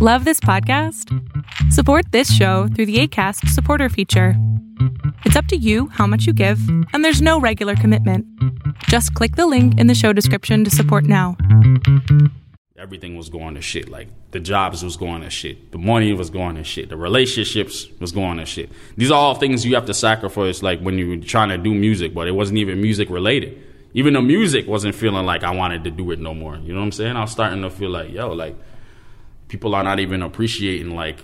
Love this podcast? Support this show through the ACAST supporter feature. It's up to you how much you give, and there's no regular commitment. Just click the link in the show description to support now. Everything was going to shit. Like the jobs was going to shit. The money was going to shit. The relationships was going to shit. These are all things you have to sacrifice like when you're trying to do music, but it wasn't even music related. Even the music wasn't feeling like I wanted to do it no more. You know what I'm saying? I was starting to feel like, yo, like people are not even appreciating like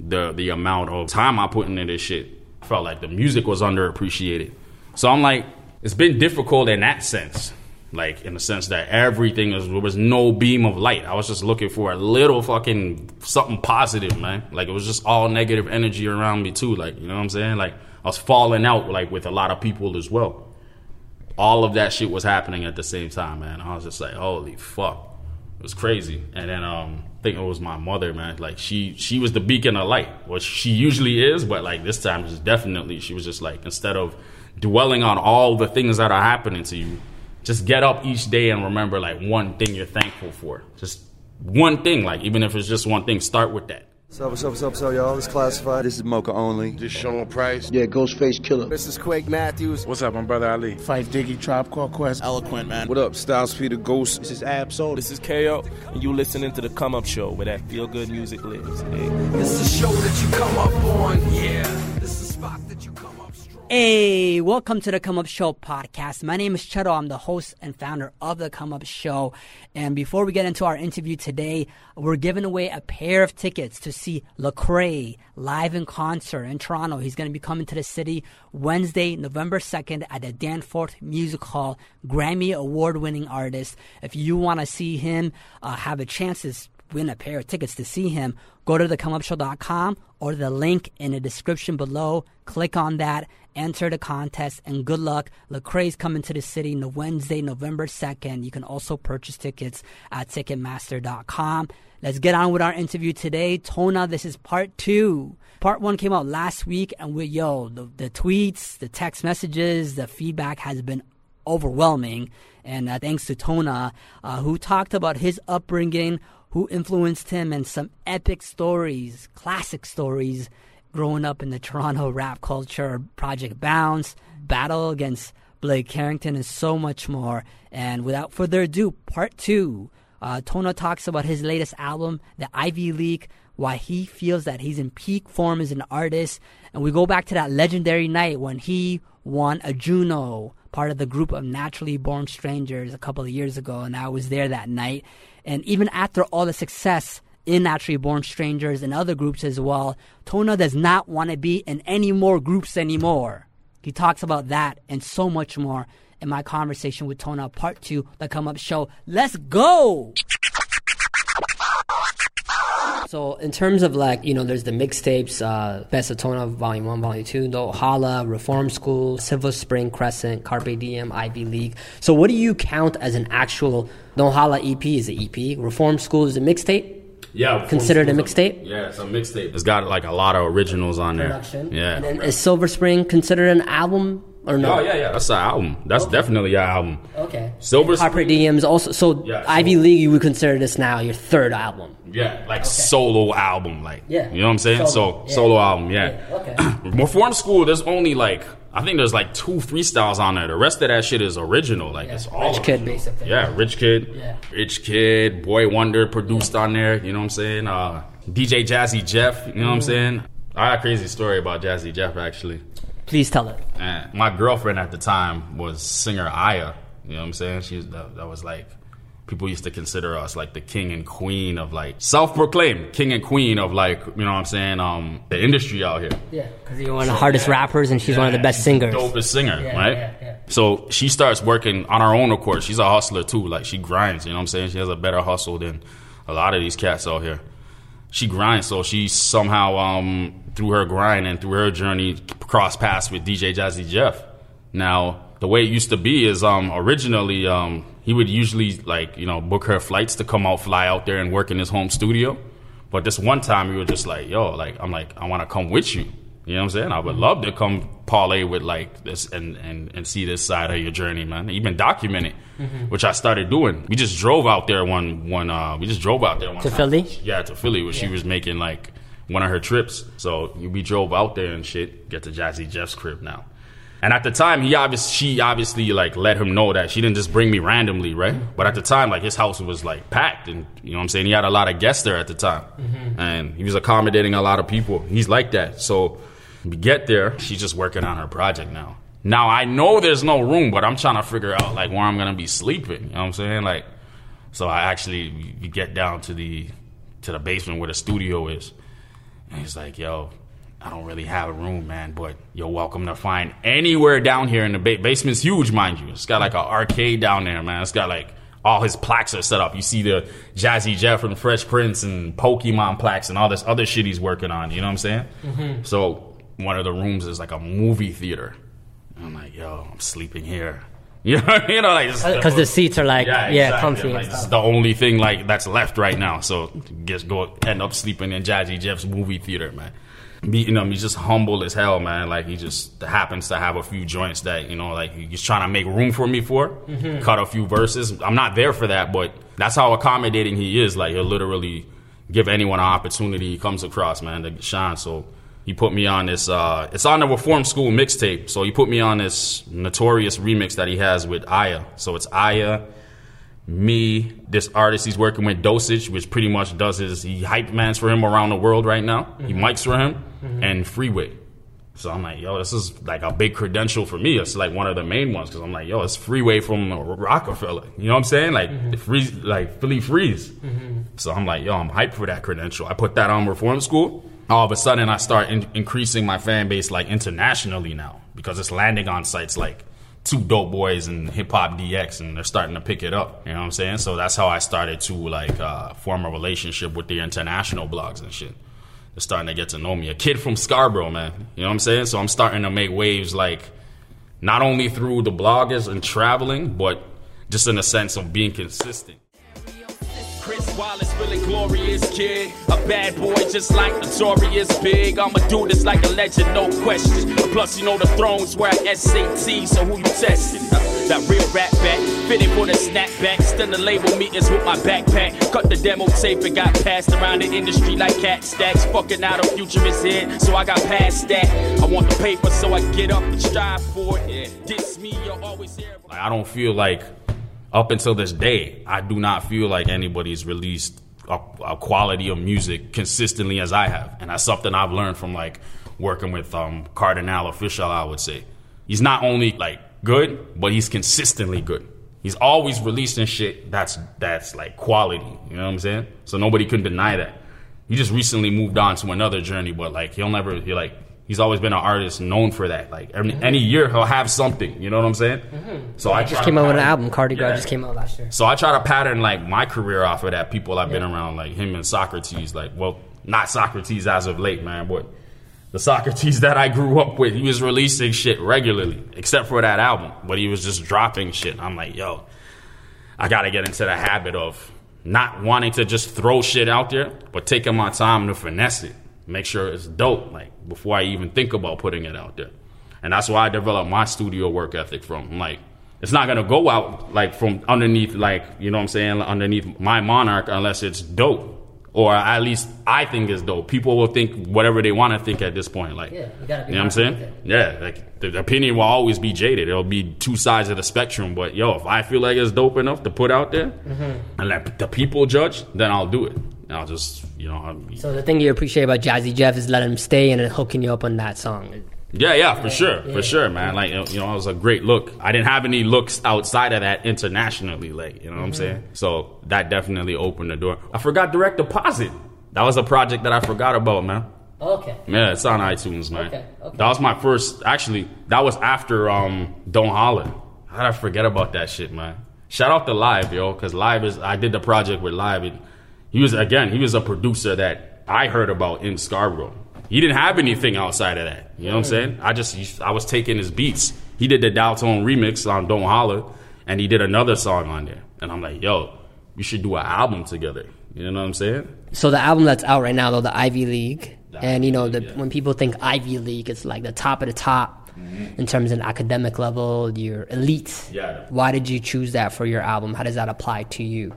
the the amount of time I put into this shit. I felt like the music was underappreciated. So I'm like, it's been difficult in that sense. Like in the sense that everything was there was no beam of light. I was just looking for a little fucking something positive, man. Like it was just all negative energy around me too. Like, you know what I'm saying? Like I was falling out like with a lot of people as well. All of that shit was happening at the same time, man. I was just like, holy fuck. Was crazy. And then um I think it was my mother, man. Like she she was the beacon of light, which she usually is, but like this time just definitely she was just like instead of dwelling on all the things that are happening to you, just get up each day and remember like one thing you're thankful for. Just one thing, like even if it's just one thing, start with that. What's up, what's up, what's up, what's up, y'all? It's Classified. This is Moka Only. This Sean Price. Yeah, Ghostface Killah. This is Quake Matthews. What's up, my brother Ali? Phife Diggy, Tribe Called Quest. Eloquent, man. What up, Styles P the Ghost? This is Ab Soul. This is KO. And you listening to the Come Up Show where that feel good music lives. Hey. This is the show that you come up on. Yeah. This is the spot that you come up strong. Hey, welcome to the Come Up Show podcast. My name is Cheto. I'm the host and founder of the Come Up Show. And before we get into our interview today, we're giving away a pair of tickets to see Lecrae live in concert in Toronto. He's going to be coming to the city Wednesday, November 2nd at the Danforth Music Hall. Grammy award winning artist. If you want to see him, uh, have a chance to win a pair of tickets to see him, go to thecomeupshow.com or the link in the description below. Click on that, enter the contest, and good luck. Lecrae's coming to the city no Wednesday, November 2nd. You can also purchase tickets at Ticketmaster.com. Let's get on with our interview today. Tona, this is part two. Part one came out last week, and we, yo, the, the tweets, the text messages, the feedback has been overwhelming. And uh, thanks to Tona, uh, who talked about his upbringing, who influenced him, and some epic stories, classic stories, growing up in the Toronto rap culture, Project Bounce, battle against Blake Carrington, and so much more. And without further ado, part two. Uh, Tona talks about his latest album, The Ivy League, why he feels that he's in peak form as an artist. And we go back to that legendary night when he won a Juno, part of the group of Naturally Born Strangers a couple of years ago. And I was there that night. And even after all the success in Naturally Born Strangers and other groups as well, Tona does not want to be in any more groups anymore. He talks about that and so much more in my conversation with Tona, part two, the come up show. Let's go! So in terms of like, you know, there's the mixtapes, uh, Best of Tona, Volume 1, Volume 2, No Hala, Reform School, Silver Spring Crescent, Carpe Diem, Ivy League. So what do you count as an actual No Hala EP is an EP? Reform School is a mixtape? Yeah, considered a mixtape. Yeah, it's a mixtape. It's got like a lot of originals on there. Production. Yeah. And then is Silver Spring considered an album or no? Oh yeah, yeah, that's an album. That's Okay. definitely an album. Okay. Silver. Diem is also so Yeah, Ivy so- League. You would consider this now your third album. Yeah, like solo album, like Yeah. you know what I'm saying. Solo, So yeah. solo album, yeah. Yeah, okay. Reform School, there's only like I think there's like two freestyles on there. The rest of that shit is original. Like it's all Rich Kidd, basically. Yeah, Rich Kidd. Yeah. Rich Kidd, Boy Wonder produced on there. You know what I'm saying? Uh, DJ Jazzy Jeff. You know what I'm Mm. saying? I got a crazy story about Jazzy Jeff actually. Please tell it. And my girlfriend at the time was singer Aya. You know what I'm saying? She was, that, that was like people used to consider us like the king and queen of like self-proclaimed king and queen of like you know what I'm saying um the industry out here. Yeah, because you're one of the hardest rappers and she's one of the best singers. Dopest singer, Yeah, right? yeah, yeah. So she starts working on her own, of course. She's a hustler too. Like she grinds, you know what I'm saying? She has a better hustle than a lot of these cats out here. She grinds, so she somehow, um, through her grind and through her journey, cross paths with DJ Jazzy Jeff. Now, the way it used to be is, um, originally, um, he would usually like, you know, book her flights to come out, fly out there and work in his home studio. But this one time, we were just like, yo, like, I'm like, I want to come with you. You know what I'm saying? I would love to come parlay with like this and, and, and see this side of your journey, man. Even document it, which I started doing. We just drove out there one one. Uh, we just drove out there one To time. Philly? Yeah, to Philly, where she was making like one of her trips. So we drove out there and shit. Get to Jazzy Jeff's crib now. And at the time, he obviously she obviously like let him know that she didn't just bring me randomly, right? But at the time, like his house was like packed, and you know what I'm saying. He had a lot of guests there at the time, mm-hmm. and he was accommodating a lot of people. He's like that. So we get there, she's just working on her project now. Now I know there's no room, but I'm trying to figure out like where I'm gonna be sleeping. You know what I'm saying? Like, so I actually we get down to the to the basement where the studio is, and he's like, "Yo, I don't really have a room, man, but you're welcome to find anywhere down here in the ba- basement's huge, mind you. It's got like an arcade down there, man. It's got like all his plaques are set up. You see the Jazzy Jeff and Fresh Prince and Pokemon plaques and all this other shit he's working on. You know what I'm saying? Mm-hmm. So one of the rooms is like a movie theater. I'm like, yo, I'm sleeping here. You know, you know, like Because the seats are like, yeah, exactly. comfy. Like, and this is stuff. the only thing like that's left right now. So just go end up sleeping in Jazzy Jeff's movie theater, man. Meeting him, he's just humble as hell, man. Like he just happens to have a few joints that you know, like he's trying to make room for me for. Mm-hmm. Cut a few verses. I'm not there for that, but that's how accommodating he is. Like he'll literally give anyone an opportunity he comes across, man, to shine. So he put me on this. Uh, it's on the Reform School mixtape. So he put me on this notorious remix that he has with Aya. So it's Aya, me, this artist he's working with, Dosage, which pretty much does his he hype mans for him around the world right now. He mm-hmm. mics for him, mm-hmm. and Freeway. So I'm like, yo, this is like a big credential for me. It's like one of the main ones because I'm like, yo, it's Freeway from Roc-A-Fella. You know what I'm saying? Like mm-hmm. the freeze, like Philly Freeze. So I'm like, yo, I'm hyped for that credential. I put that on Reform School. All of a sudden, I start in- increasing my fan base like internationally now because it's landing on sites like 2DopeBoyz and Hip Hop DX, and they're starting to pick it up. You know what I'm saying? So that's how I started to like uh, form a relationship with the international blogs and shit. They're starting to get to know me. A kid from Scarborough, man. You know what I'm saying? So I'm starting to make waves like not only through the bloggers and traveling, but just in a sense of being consistent. Wallace feeling glorious, kid. A bad boy just like Notorious Big. I'ma do this like a legend, no question. Plus, you know the thrones where SAT, so who you testing? Uh, That real rap back, fitting for the snapback. Still the label meetings with my backpack. Cut the demo tape and got passed around the industry like Kat Stacks. Fucking out a futurist head, so I got past that. I want the paper, so I get up and strive for it. Diss me, you'll always hear. I don't feel like up until this day, I do not feel like anybody's released a, a quality of music consistently as I have, and that's something I've learned from like working with um, Kardinal Offishall. I would say he's not only like good, but he's consistently good. He's always releasing shit that's that's like quality. You know what I'm saying? So nobody can deny that. He just recently moved on to another journey, but like he'll never. He like he's always been an artist known for that. Like every, any year he'll have something. You know what I'm saying? Mm-hmm. So I Just came out with an album. Kardi Yeah. just came out last year. So I try to pattern like my career off of that. People I've been around, like him and Saukrates. Like, well, not Saukrates as of late, man, but the Saukrates that I grew up with. He was releasing shit regularly, except for that album. But he was just dropping shit. I'm like, yo, I got to get into the habit of not wanting to just throw shit out there, but taking my time to finesse it, make sure it's dope, like before I even think about putting it out there. And that's why I developed my studio work ethic from. Like, it's not gonna go out like from underneath, like you know what I'm saying, underneath my monarch unless it's dope. Or at least I think it's dope. People will think whatever they want to think at this point. Like, Yeah, you gotta you know what I'm saying? Yeah, like the opinion will always be jaded. It'll be two sides of the spectrum. But yo, if I feel like it's dope enough to put out there Mm-hmm. and let the people judge, then I'll do it. I'll just, you know, I'll, So the thing you appreciate about Jazzy Jeff is letting him stay and then hooking you up on that song. yeah, yeah, for sure, for sure, man. Like, you know, it was a great look. I didn't have any looks outside of that internationally, like, you know what I'm saying? So that definitely opened the door. I forgot Direct Deposit. That was a project that I forgot about, man. Okay. Yeah, it's on iTunes, man. Okay, okay. That was my first. Actually, that was after um, Don't Holler. How did I forget about that shit, man? Shout out to Live, yo, because Live is. I did the project with Live. And he was again. He was a producer that I heard about in Scarborough. He didn't have anything outside of that. You know what I'm saying? I just I was taking his beats. He did the Daltone remix on Don't Holler, and he did another song on there. And I'm like, yo, we should do an album together. You know what I'm saying? So the album that's out right now, though, the Ivy League, And you know, the, when people think Ivy League, it's like the top of the top in terms of academic level. You're elite. Mm-hmm. Yeah. Why did you choose that for your album? How does that apply to you?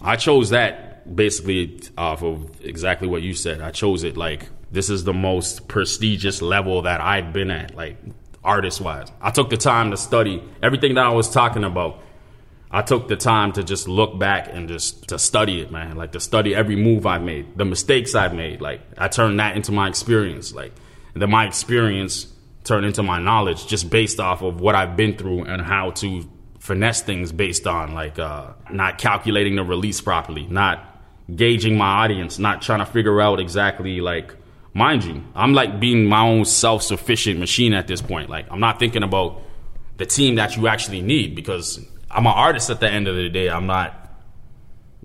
I chose that basically off of exactly what you said. I chose it like this is the most prestigious level that I'd been at, like artist wise. I took the time to study everything that I was talking about. I took the time to just look back and just to study it, man. Like to study every move I made, the mistakes I've made. Like I turned that into my experience. Like then my experience turned into my knowledge just based off of what I've been through and how to finesse things based on like uh, not calculating the release properly, not gauging my audience, not trying to figure out exactly like mind you, I'm like being my own self-sufficient machine at this point. Like I'm not thinking about the team that you actually need because I'm an artist at the end of the day. I'm not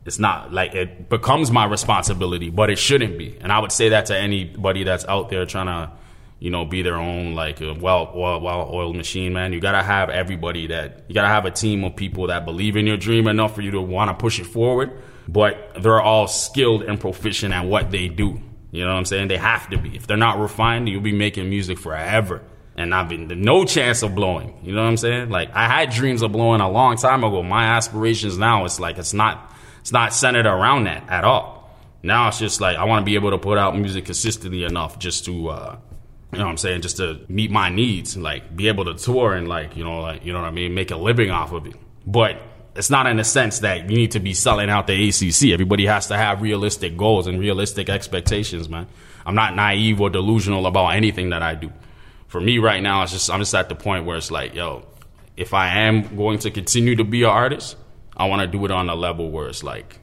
it's not like it becomes my responsibility, but it shouldn't be. And I would say that to anybody that's out there trying to, you know, be their own like uh, well well well oiled machine, man. You gotta have everybody that you gotta have a team of people that believe in your dream enough for you to want to push it forward. But they're all skilled and proficient at what they do. You know what I'm saying? They have to be. If they're not refined, you'll be making music forever. And I've been no chance of blowing. You know what I'm saying? Like I had dreams of blowing a long time ago. My aspirations now, it's like it's not it's not centered around that at all. Now it's just like I want to be able to put out music consistently enough just to uh you know what I'm saying, just to meet my needs, like be able to tour and like, you know, like you know what I mean, make a living off of it. But it's not in the sense that you need to be selling out the ACC. Everybody has to have realistic goals and realistic expectations, man. I'm not naive or delusional about anything that I do. For me right now, it's just I'm just at the point where it's like, yo, if I am going to continue to be an artist, I want to do it on a level where it's like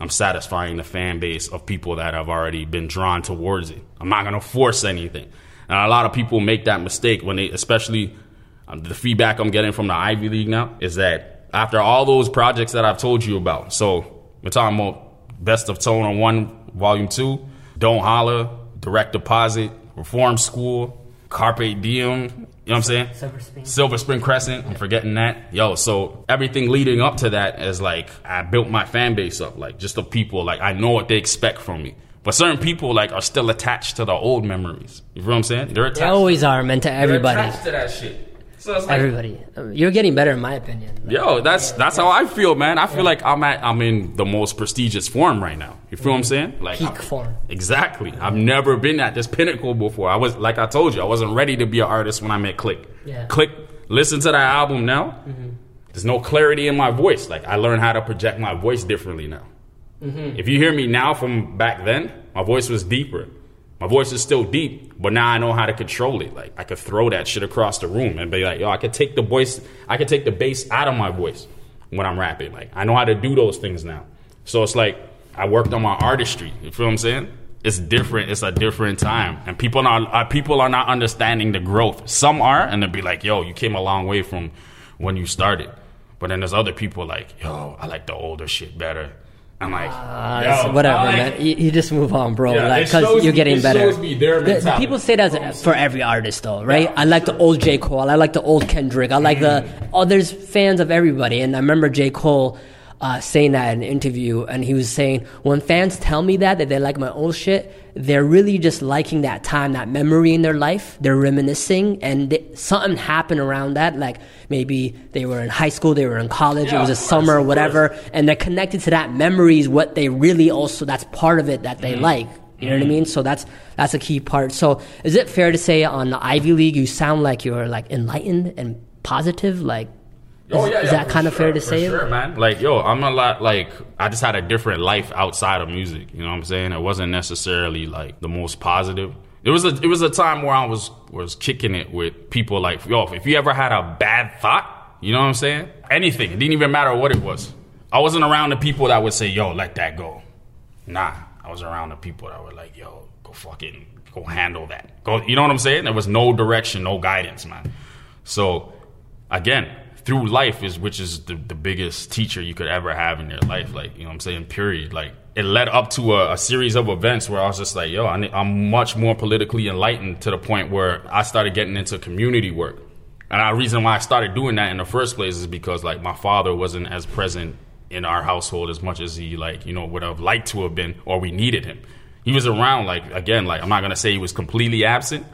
I'm satisfying the fan base of people that have already been drawn towards it. I'm not gonna force anything. And a lot of people make that mistake when they, especially um, the feedback I'm getting from the Ivy League now is that after all those projects that I've told you about, so we're talking about Best of Tona One, Volume Two, Don't Holler, Direct Deposit, Reform School, Carpe Diem. You know what I'm saying? Silver Spring. Silver Spring Crescent. I'm forgetting that. Yo, so everything leading up to that is like I built my fan base up, like just the people. Like I know what they expect from me. But certain people like are still attached to the old memories. You feel what I'm saying? They're attached. They always are meant to they're everybody. attached to that shit. So it's like, Everybody. You're getting better, in my opinion. Yo, that's that's how I feel, man. I feel like I'm at I'm in the most prestigious form right now. You feel what I'm mm-hmm. saying? Like Peak I'm- form. Exactly. I've never been at this pinnacle before. I was like I told you, I wasn't ready to be an artist when I met Click. Yeah. Click. Listen to that album now. Mm-hmm. There's no clarity in my voice. Like I learned how to project my voice differently now. Mm-hmm. If you hear me now from back then, my voice was deeper. My voice is still deep, but now I know how to control it. Like I could throw that shit across the room and be like, yo, I could take the voice, I could take the bass out of my voice when I'm rapping. Like I know how to do those things now. So it's like I worked on my artistry. You feel what I'm saying? It's different. It's a different time, and people are uh, people are not understanding the growth. Some are, and they'll be like, "Yo, you came a long way from when you started." But then there's other people like, "Yo, I like the older shit better." I'm like, Uh, whatever, I man. You, you just move on, bro. Yeah, like, because you're getting it better. me The- people say that for every artist, though, right? I like the old J. Cole. I like the old Kendrick. I like the. Oh, there's fans of everybody. And I remember J. Cole uh, saying that in an interview, and he was saying, when fans tell me that, that they like my old shit, they're really just liking that time, that memory in their life. They're reminiscing, and they, something happened around that. Like maybe they were in high school, they were in college, Yeah, it was a course, summer or whatever, and they're connected to that memories, what they really also, that's part of it that Mm-hmm. they like. You know what I mean? So that's that's a key part. So is it fair to say on the Ivy League you sound like you're like enlightened and positive? Like, is, Oh, yeah, is yeah, that kind of sure, fair to say? Sure, man. Like, yo, I'm a lot like I just had a different life outside of music. You know what I'm saying? It wasn't necessarily like the most positive. It was a it was a time where I was was kicking it with people like yo. If you ever had a bad thought, you know what I'm saying? Anything. It didn't even matter what it was. I wasn't around the people that would say, yo, let that go. Nah, I was around the people that were like, yo, go fucking go handle that. Go, you know what I'm saying? There was no direction, no guidance, man. So again, through life is which is the, the biggest teacher you could ever have in your life. Like, you know what I'm saying? Period. Like it led up to a, a series of events where I was just like, yo, I I'm much more politically enlightened to the point where I started getting into community work. And the reason why I started doing that in the first place is because like my father wasn't as present in our household as much as he like, you know, would have liked to have been or we needed him. he was around. Like again, like I'm not gonna say he was completely absent,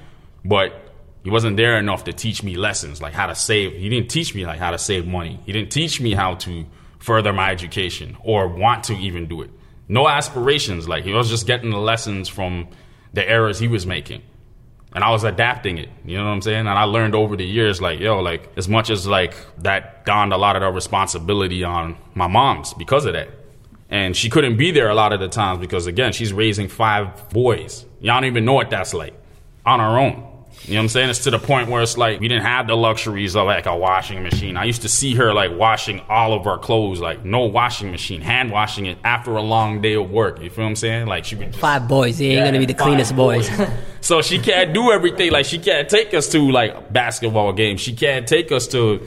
but he wasn't there enough to teach me lessons like how to save. He didn't teach me like how to save money. He didn't teach me how to further my education or want to even do it. No aspirations. Like he was just getting the lessons from the errors he was making. And I was adapting it. You know what I'm saying? And I learned over the years, like, yo, like, as much as like that dawned a lot of the responsibility on my mom's because of that. And she couldn't be there a lot of the times because again, she's raising five boys. Y'all don't even know what that's like on her own. You know what I'm saying? It's to the point where it's like we didn't have the luxuries of like a washing machine. I used to see her like washing all of our clothes, like no washing machine, hand washing it after a long day of work. You feel what I'm saying? Like she would just, Five boys. He ain't gonna be the cleanest boys. so she can't do everything. Like she can't take us to like basketball games. She can't take us to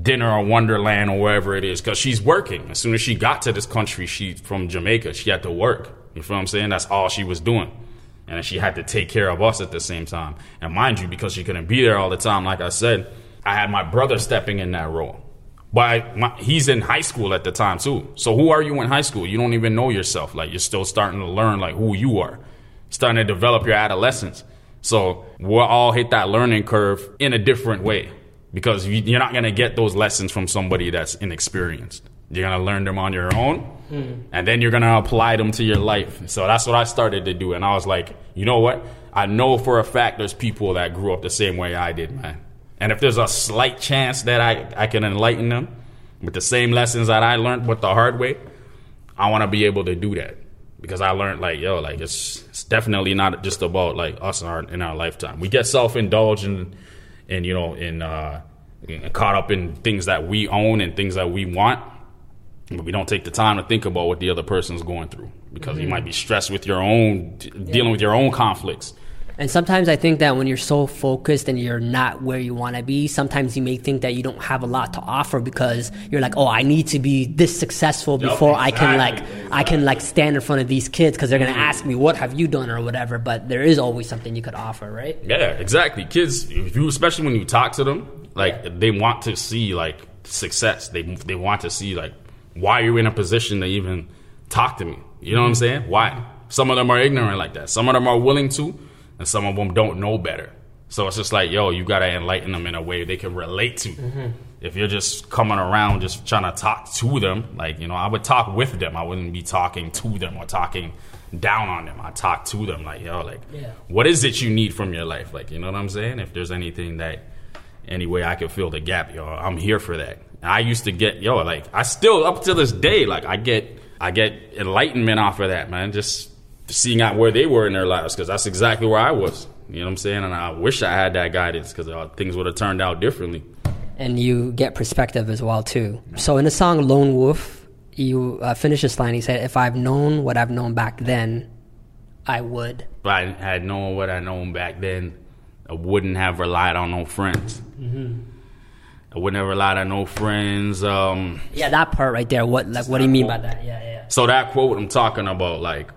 dinner or Wonderland or wherever it is because she's working. As soon as she got to this country, she from Jamaica. She had to work. You feel what I'm saying? That's all she was doing. And she had to take care of us at the same time. And mind you, because she couldn't be there all the time, like I said, I had my brother stepping in that role. But I, my, he's in high school at the time too. So who are you in high school? You don't even know yourself. Like you're still starting to learn like who you are, starting to develop your adolescence. So we'll all hit that learning curve in a different way because you, you're not gonna get those lessons from somebody that's inexperienced. You're gonna learn them on your own, and then you're gonna apply them to your life. So that's what I started to do, and I was like, you know what? I know for a fact there's people that grew up the same way I did, man. And if there's a slight chance that I, I can enlighten them with the same lessons that I learned but the hard way, I want to be able to do that because I learned like yo, like it's it's definitely not just about like us in our in our lifetime. We get self indulged and and you know in uh, and caught up in things that we own and things that we want, but we don't take the time to think about what the other person's going through because you mm-hmm. might be stressed with your own dealing with your own conflicts. And sometimes I think that when you're so focused and you're not where you want to be, sometimes you may think that you don't have a lot to offer because you're like, oh, I need to be this successful before I can like exactly, I can like stand in front of these kids because they're gonna mm-hmm. ask me what have you done or whatever. But there is always something you could offer, right? Yeah, exactly. Kids, if you especially when you talk to them, like they want to see like success. They they want to see like why are you're in a position to even talk to me. You know what I'm mm-hmm. saying? Why? Some of them are ignorant like that. Some of them are willing to, and some of them don't know better. So it's just like, yo, you gotta enlighten them in a way they can relate to. Mm-hmm. If you're just coming around just trying to talk to them, like you know, I would talk with them. I wouldn't be talking to them or talking down on them. I talk to them like, yo, like, Yeah. what is it you need from your life? Like, you know what I'm saying? If there's anything that any way I can fill the gap, yo, I'm here for that. I used to get, yo, like I still up to this day, like I get, I get enlightenment off of that, man. Just seeing out where they were in their lives, because that's exactly where I was. You know what I'm saying? And I wish I had that guidance, because uh, things would have turned out differently. And you get perspective as well too. So in the song Lone Wolf, you uh, finish this line. He said, "If I've known what I've known back then, I would." If I had known what I known back then, I wouldn't have relied on no friends. I wouldn't have relied on no friends. Um, Yeah, that part right there. What like what do you mean by that? Yeah, yeah. So that quote I'm talking about, like,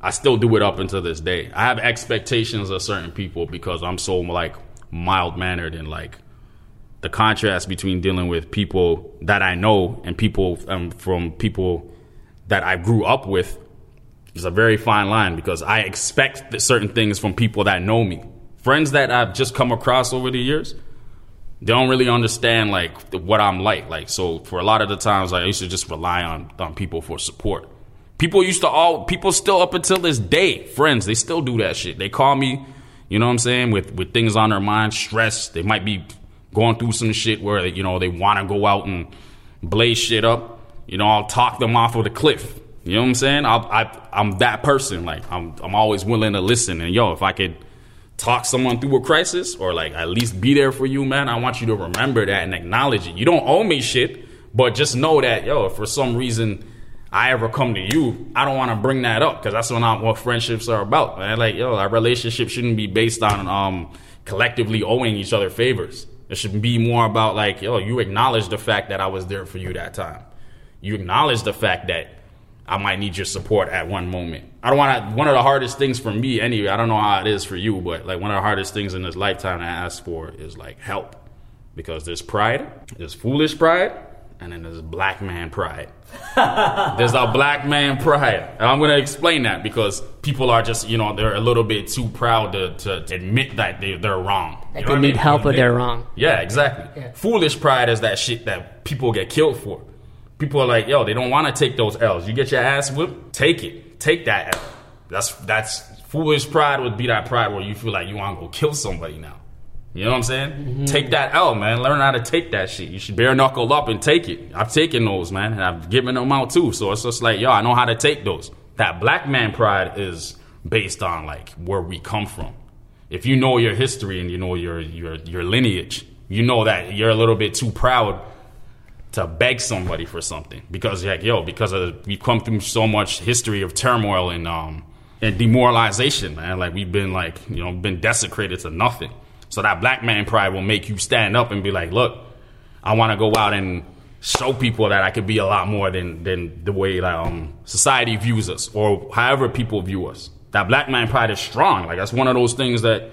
I still do it up until this day. I have expectations of certain people because I'm so like mild mannered and like the contrast between dealing with people that I know and people um, from people that I grew up with is a very fine line because I expect certain things from people that know me. Friends that I've just come across over the years, they don't really understand like what I'm like. Like so, for a lot of the times, like, I used to just rely on on people for support. People used to all people still up until this day, friends, they still do that shit. They call me, you know what I'm saying, with with things on their mind, stress. They might be going through some shit where you know they want to go out and blaze shit up. You know, I'll talk them off of the cliff. You know what I'm saying? I'll, I I'm that person. Like I'm I'm always willing to listen. And yo, if I could talk someone through a crisis or like at least be there for you, man, I want you to remember that and acknowledge it. You don't owe me shit, but just know that yo, for some reason I ever come to you, I don't want to bring that up because that's what, I'm, what friendships are about, man. Like yo, our relationship shouldn't be based on um collectively owing each other favors. It should be more about like yo, you acknowledge the fact that I was there for you that time. You acknowledge the fact that I might need your support at one moment. I don't want to. One of the hardest things for me, anyway. I don't know how it is for you, but like one of the hardest things in this lifetime I ask for is like help, because there's pride, there's foolish pride, and then there's black man pride. there's a black man pride. And I'm going to explain that because people are just, you know, they're a little bit too proud to, to admit that they, they're wrong. Like You know they what I need mean? help or They- they're wrong. Yeah, exactly. Foolish pride is that shit that people get killed for. People are like, yo, they don't want to take those L's. You get your ass whipped, take it. Take that L. That's that's foolish pride would be that pride where you feel like you want to go kill somebody now. You know what I'm saying? Mm-hmm. Take that L, man. Learn how to take that shit. You should bare knuckle up and take it. I've taken those, man, and I've given them out too. So it's just like, yo, I know how to take those. That black man pride is based on like where we come from. If you know your history and you know your your your lineage, you know that you're a little bit too proud to beg somebody for something because like yo because of, we've come through so much history of turmoil and um and demoralization man. Like we've been like you know been desecrated to nothing. So that black man pride will make you stand up and be like look i want to go out and show people that i could be a lot more than than the way that um society views us or however people view us. That black man pride is strong. Like that's one of those things that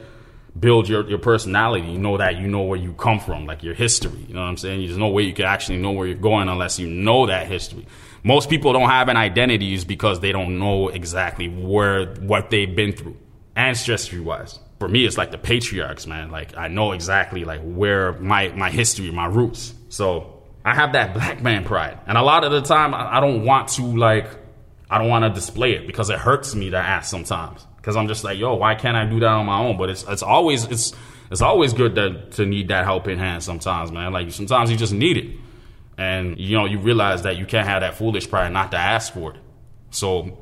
build your, your personality. You know that you know where you come from, like your history. You know what I'm saying? There's no way you can actually know where you're going unless you know that history. Most people don't have an identity is because they don't know exactly where what they've been through, ancestry wise. For me, it's like the patriarchs, man. Like I know exactly like where my my history, my roots. So I have that black man pride, and a lot of the time I, I don't want to like I don't want to display it because it hurts me to ask sometimes. Because I'm just like, yo, why can't I do that on my own? But it's it's always it's it's always good to to need that helping hand sometimes, man. Like sometimes you just need it, and you know you realize that you can't have that foolish pride not to ask for it. So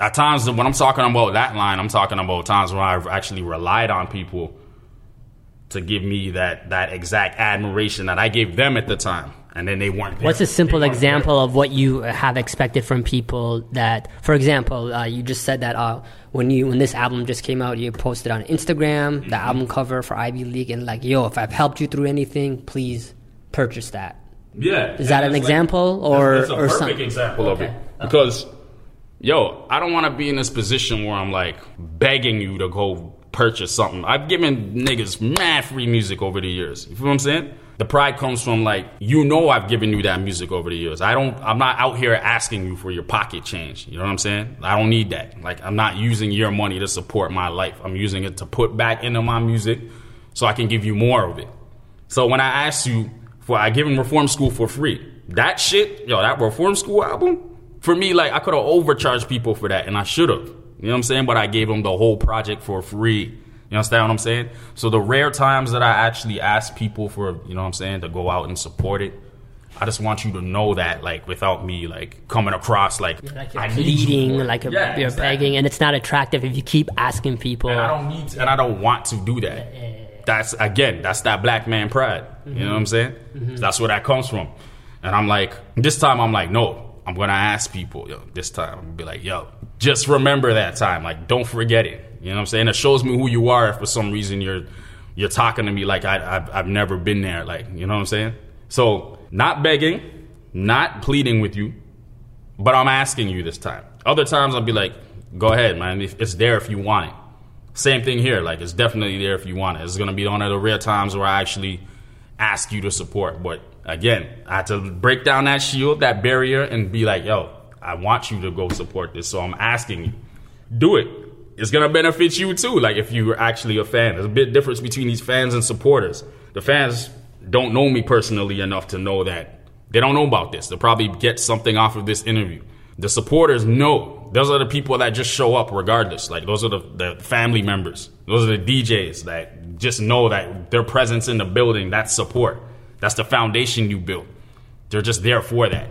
at times when I'm talking about that line, I'm talking about times when I've actually relied on people to give me that that exact admiration that I gave them at the time, and then they weren't. There. What's a simple They weren't there. example of what you have expected from people that, for example, uh, you just said that uh, when you when this album just came out, you posted on Instagram Mm-hmm. the album cover for Ivy League and like, yo, if I've helped you through anything, please purchase that. Yeah. Is that an it's like- example or It's a or perfect something? example of it. Because, yo, I don't want to be in this position where I'm like begging you to go purchase something. I've given niggas mad free music over the years. You feel what I'm saying? The pride comes from like you know I've given you that music over the years. I don't. I'm not out here asking you for your pocket change. You know what I'm saying? I don't need that. Like I'm not using your money to support my life. I'm using it to put back into my music, so I can give you more of it. So when I asked you for, I given Reform School for free. That shit, yo, that Reform School album, for me, like I could have overcharged people for that, and I should have. You know what I'm saying? But I gave them the whole project for free. You understand what I'm saying? So the rare times that I actually ask people for, you know what I'm saying, to go out and support it, I just want you to know that, like, without me, like, coming across like, Like you're I need you pleading, like you're, Yeah, you're exactly. begging, and it's not attractive if you keep asking people. And I don't need to, and I don't want to do that. That's again, that's that black man pride. You know what I'm mm-hmm. saying? Mm-hmm. That's where that comes from. And I'm like, this time I'm like, no, I'm gonna ask people, yo, this time I'm gonna be like, yo, just remember that time. Like, don't forget it. You know what I'm saying? It shows me who you are if for some reason you're you're talking to me like I, I've, I've never been there. Like, you know what I'm saying? So, not begging, not pleading with you, but I'm asking you this time. Other times I'll be like, go ahead, man. It's there if you want it. Same thing here. Like, it's definitely there if you want it. It's to be one of the rare times where I actually ask you to support. But again, I had to break down that shield, that barrier, and be like, yo, I want you to go support this. So I'm asking you, do it. It's to benefit you too. Like, if you're actually a fan, there's a bit difference between these fans and supporters. The fans don't know me personally enough to know that they don't know about this. They'll probably get something off of this interview. The supporters know. Those are the people that just show up regardless. Like those are the, the family members. Those are the DJs that just know that their presence in the building, that's support. That's the foundation you built. They're just there for that.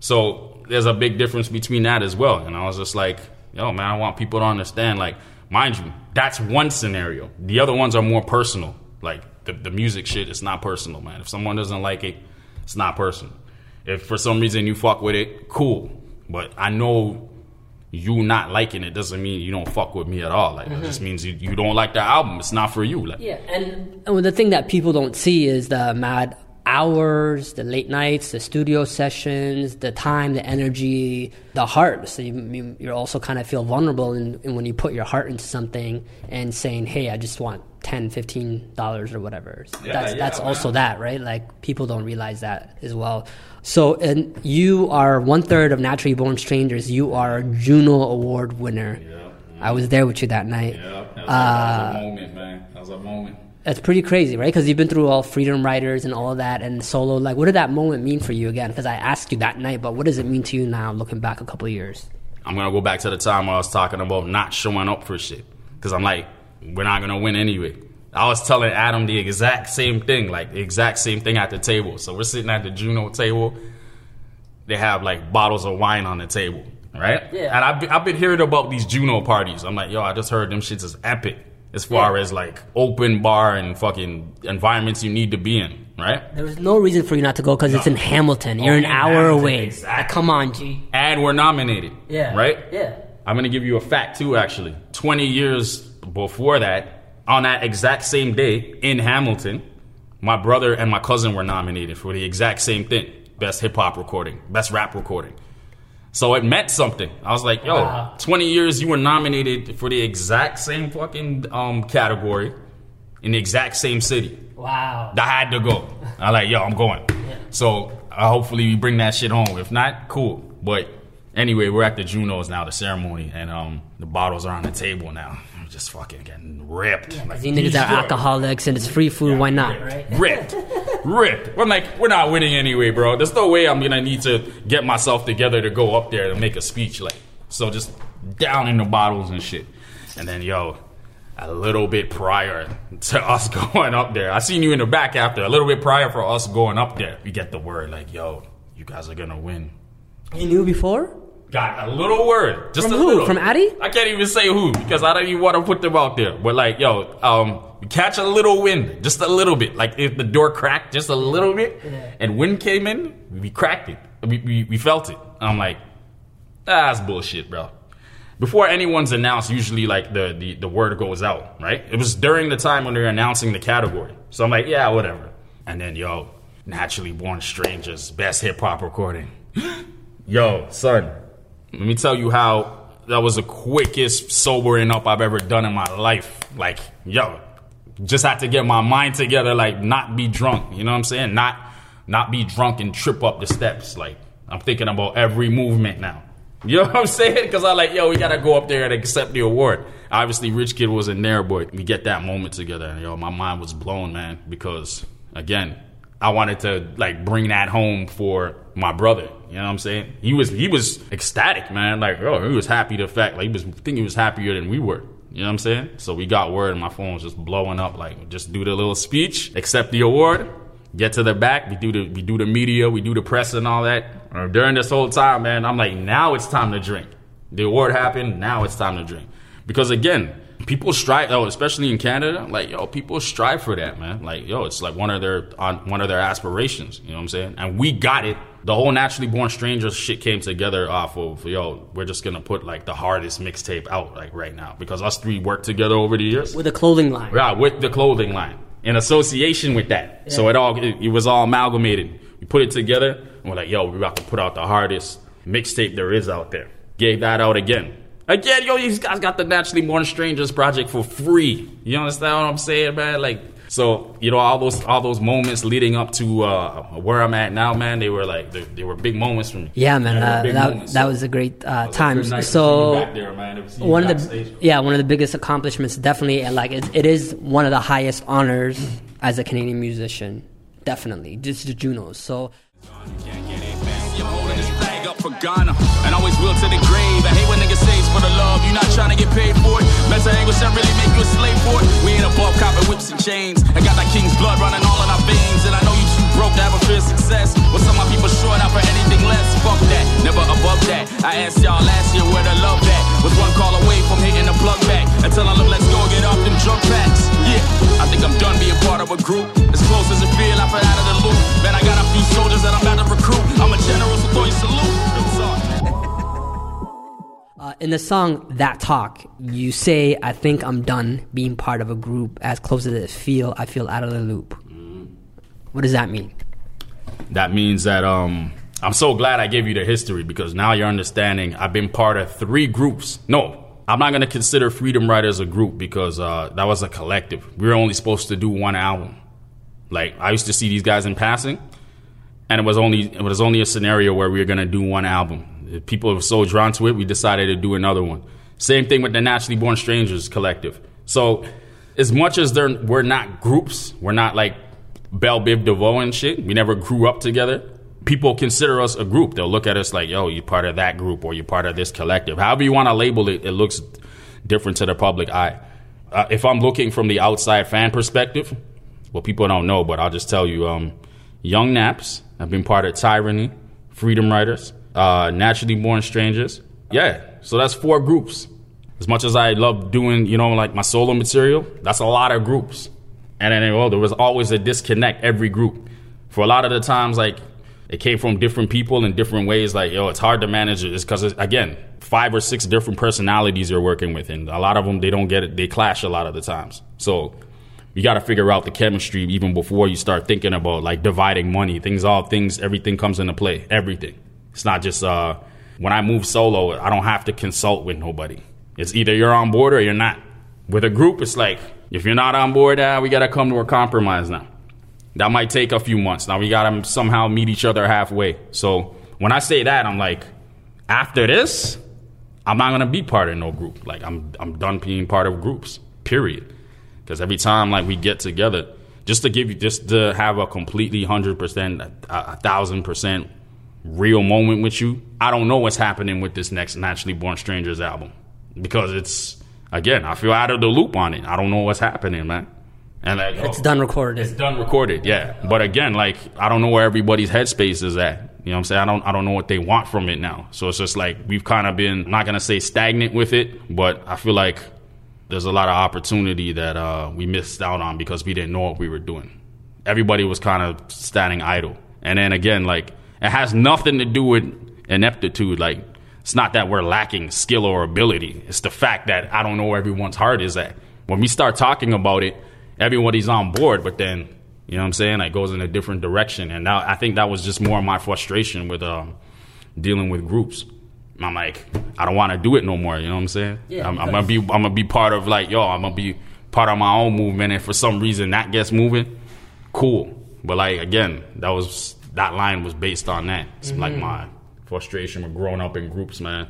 So there's a big difference between that as well. And I was just like, yo, man, I want people to understand. Like, mind you, that's one scenario. The other ones are more personal. Like the, the music shit is not personal, man. If someone doesn't like it, it's not personal. If for some reason you fuck with it, cool. But I know you not liking it doesn't mean you don't fuck with me at all. Like it just mm-hmm. means you, you don't like the album. It's not for you. Like Yeah, and, and the thing that people don't see is the mad hours, the late nights, the studio sessions, the time, the energy, the heart. So you, you, you also kind of feel vulnerable in, in when you put your heart into something and saying, hey, I just want 10 15 dollars or whatever. Yeah, that's yeah, that's also that right? Like people don't realize that as well. So and you are one third of naturally born strangers. You are a juno award winner. I was there with you that night. Yeah, that was, Uh, that was a moment, man. That was a moment. That's pretty crazy, right? Because you've been through all Freedom Riders and all of that, and solo. Like, what did that moment mean for you again? Because I asked you that night, but what does it mean to you now, looking back a couple of years? I'm gonna go back to the time where I was talking about not showing up for shit. Cause I'm like, we're not gonna win anyway. I was telling Adam the exact same thing, like the exact same thing at the table. So we're sitting at the Juno table. They have like bottles of wine on the table, right? Yeah. And I've been, I've been hearing about these Juno parties. I'm like, yo, I just heard them shits is epic as far Yeah. as like open bar and fucking environments you need to be in, right? There was no reason for you not to go because it's in Hamilton. You're Oh, an hour Hamilton, away. exactly. Like, come on, G. And we're nominated, Yeah. right? Yeah. I'm gonna give you a fact too, actually. 20 years before that, on that exact same day in Hamilton, my brother and my cousin were nominated for the exact same thing best hip hop recording, best rap recording. So it meant something. I was like, yo, Wow. 20 years you were nominated for the exact same fucking um, category in the exact same city. Wow. I had to go. I like, yo, I'm going. So uh, hopefully we bring that shit home. If not, cool. But anyway, we're at the Junos now, the ceremony, and um, the bottles are on the table now. I'm just fucking getting ripped. Like, These niggas are alcoholics and it's free food. Why not, right? ripped, ripped. I'm like, we're not winning anyway, bro. There's no way I'm gonna need to get myself together to go up there and make a speech. Like, so just down in the bottles and shit. And then, yo, a little bit prior to us going up there, I seen you in the back after. A little bit prior for us going up there, we get the word like, yo, you guys are gonna win. You knew before? Got a little word, just From a who? little. From Addy? I can't even say who because I don't even want to put them out there. But like, yo, um, we catch a little wind, just a little bit. Like if the door cracked just a little bit, yeah. and wind came in, we cracked it. We, we, we felt it. And I'm like, ah, that's bullshit, bro. Before anyone's announced, usually like the, the the word goes out, right? It was during the time when they're announcing the category. So I'm like, yeah, whatever. And then yo, naturally born strangers, best hip hop recording. Yo, son, let me tell you how that was the quickest sobering up I've ever done in my life. Like, yo, just had to get my mind together, like not be drunk. You know what I'm saying? Not not be drunk and trip up the steps. Like, I'm thinking about every movement now. You know what I'm saying? Because I like, yo, we gotta go up there and accept the award. Obviously, Rich Kidd wasn't there, but we get that moment together. And yo, my mind was blown, man, because again, I wanted to like bring that home for my brother. You know what I'm saying? He was he was ecstatic, man. Like, oh, he was happy the fact like he was I think he was happier than we were. You know what I'm saying? So we got word and my phone was just blowing up. Like, just do the little speech, accept the award, get to the back. We do the we do the media, we do the press and all that. Uh, during this whole time, man, I'm like, now it's time to drink. The award happened. Now it's time to drink. Because again, people strive. Oh, especially in Canada, like yo, people strive for that, man. Like yo, it's like one of their on one of their aspirations. You know what I'm saying? And we got it. The whole naturally born strangers shit came together off of yo. We're just gonna put like the hardest mixtape out like right now because us three worked together over the years. With a clothing line. Yeah, with the clothing line in association with that. So it all it, it was all amalgamated. We put it together and we're like, yo, we're about to put out the hardest mixtape there is out there. Gave that out again. Again, yo, these guys got the Naturally Born Strangers project for free. You understand what I'm saying, man? Like, so you know, all those all those moments leading up to uh, where I'm at now, man, they were like they, they were big moments for me. Yeah, man, They uh, that moments. that was a great uh, it was a time. good night to see you So back there, man. To see you one of the backstage. yeah one of the biggest accomplishments, definitely, and like it, it is one of the highest honors as a Canadian musician. Definitely, just the Junos. So You're holding this flag up for Ghana, and always will to the grave. I hate when niggas say it's for the love, you not trying to get paid for it. Mental anguish that really make you a slave for it. We ain't above copping whips and chains. That. I asked y'all last year where the love at. Was one call away from hitting the plug back. Until I look, let's go get off them drug packs. Yeah, I think I'm done being part of a group. As close as it feel, I feel out of the loop. Man, I got a few soldiers that I'm about to recruit. I'm a general, so throw you salute. Uh, in the song "That Talk," you say, "I think I'm done being part of a group. As close as it feel, I feel out of the loop." What does that mean? that means that um, I'm so glad I gave you the history because now you're understanding. I've been part of three groups. No, I'm not gonna consider Freedom Riders a group because uh, that was a collective. We were only supposed to do one album. Like I used to see these guys in passing, and it was only it was only a scenario where we were gonna do one album. If people were so drawn to it, we decided to do another one. Same thing with the Naturally Born Strangers collective. So, as much as they're, we're not groups, we're not like Bell Biv DeVoe and shit. We never grew up together. People consider us a group. They'll look at us like, yo, you're part of that group or you're part of this collective. However you want to label it, it looks different to the public eye. Uh, if I'm looking from the outside fan perspective, well, people don't know, but I'll just tell you, um, Young Naps have been part of Tyranny, Freedom Riders, uh, Naturally Born Strangers. Yeah, so that's four groups. As much as I love doing, you know, like my solo material, that's a lot of groups. And then, well, there was always a disconnect every group. For a lot of the times, like, it came from different people in different ways. Like, yo, it's hard to manage it. It's because, again, five or six different personalities you're working with. And a lot of them, they don't get it. They clash a lot of the times. So you got to figure out the chemistry even before you start thinking about, like, dividing money. Things, all things, everything comes into play. Everything. It's not just, uh, when I move solo, I don't have to consult with nobody. It's either you're on board or you're not. With a group, it's like, if you're not on board, uh, we got to come to a compromise now. That might take a few months. Now we got to somehow meet each other halfway. So when I say that, I'm like, after this, I'm not gonna be part of no group. Like I'm, I'm done being part of groups. Period. Because every time like we get together, just to give you, just to have a completely hundred percent, a thousand percent real moment with you, I don't know what's happening with this next Naturally Born Strangers album because it's again, I feel out of the loop on it. I don't know what's happening, man. And like, It's done recorded. It's done recorded, yeah. But again, like I don't know where everybody's headspace is at. You know what I'm saying? I don't I don't know what they want from it now. So it's just like we've kind of been I'm not gonna say stagnant with it, but I feel like there's a lot of opportunity that uh, we missed out on because we didn't know what we were doing. Everybody was kind of standing idle. And then again, like it has nothing to do with ineptitude. Like it's not that we're lacking skill or ability. It's the fact that I don't know where everyone's heart is at. When we start talking about it, everybody's on board, but then you know what I'm saying? It goes in a different direction. And now I think that was just more of my frustration with um, dealing with groups. I'm like, I don't want to do it no more. You know what I'm saying? Yeah, I'm, I'm gonna be, I'm gonna be part of like, yo, I'm gonna be part of my own movement. And for some reason that gets moving, cool. But like again, that was that line was based on that. It's like my frustration with growing up in groups, man.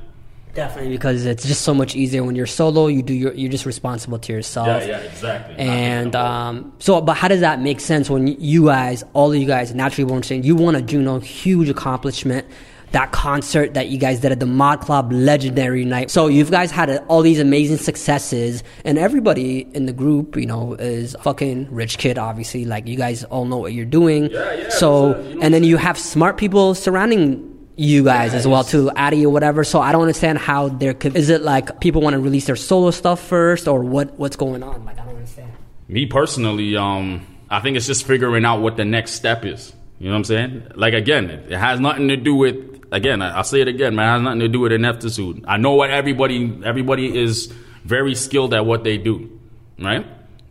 Definitely because it's just so much easier when you're solo. You do your, you're just responsible to yourself. Yeah, yeah, exactly. And um, so, but how does that make sense when you guys, all of you guys, naturally born saying you won a Juno huge accomplishment, that concert that you guys did at the Mod Club legendary night. So you guys had all these amazing successes, and everybody in the group, you know, is fucking Rich Kidd. Obviously, like you guys all know what you're doing. Yeah, yeah, So, so, you know- and then you have smart people surrounding you guys as well too, Addy or whatever. So I don't understand how there could. Is it like people want to release their solo stuff first, or what? What's going on? Like I don't understand. Me personally, um, I think it's just figuring out what the next step is. You know what I'm saying? Like again, it has nothing to do with again. I- I'll say it again, man. It has nothing to do with ineptitude. I know what everybody everybody is very skilled at what they do, right?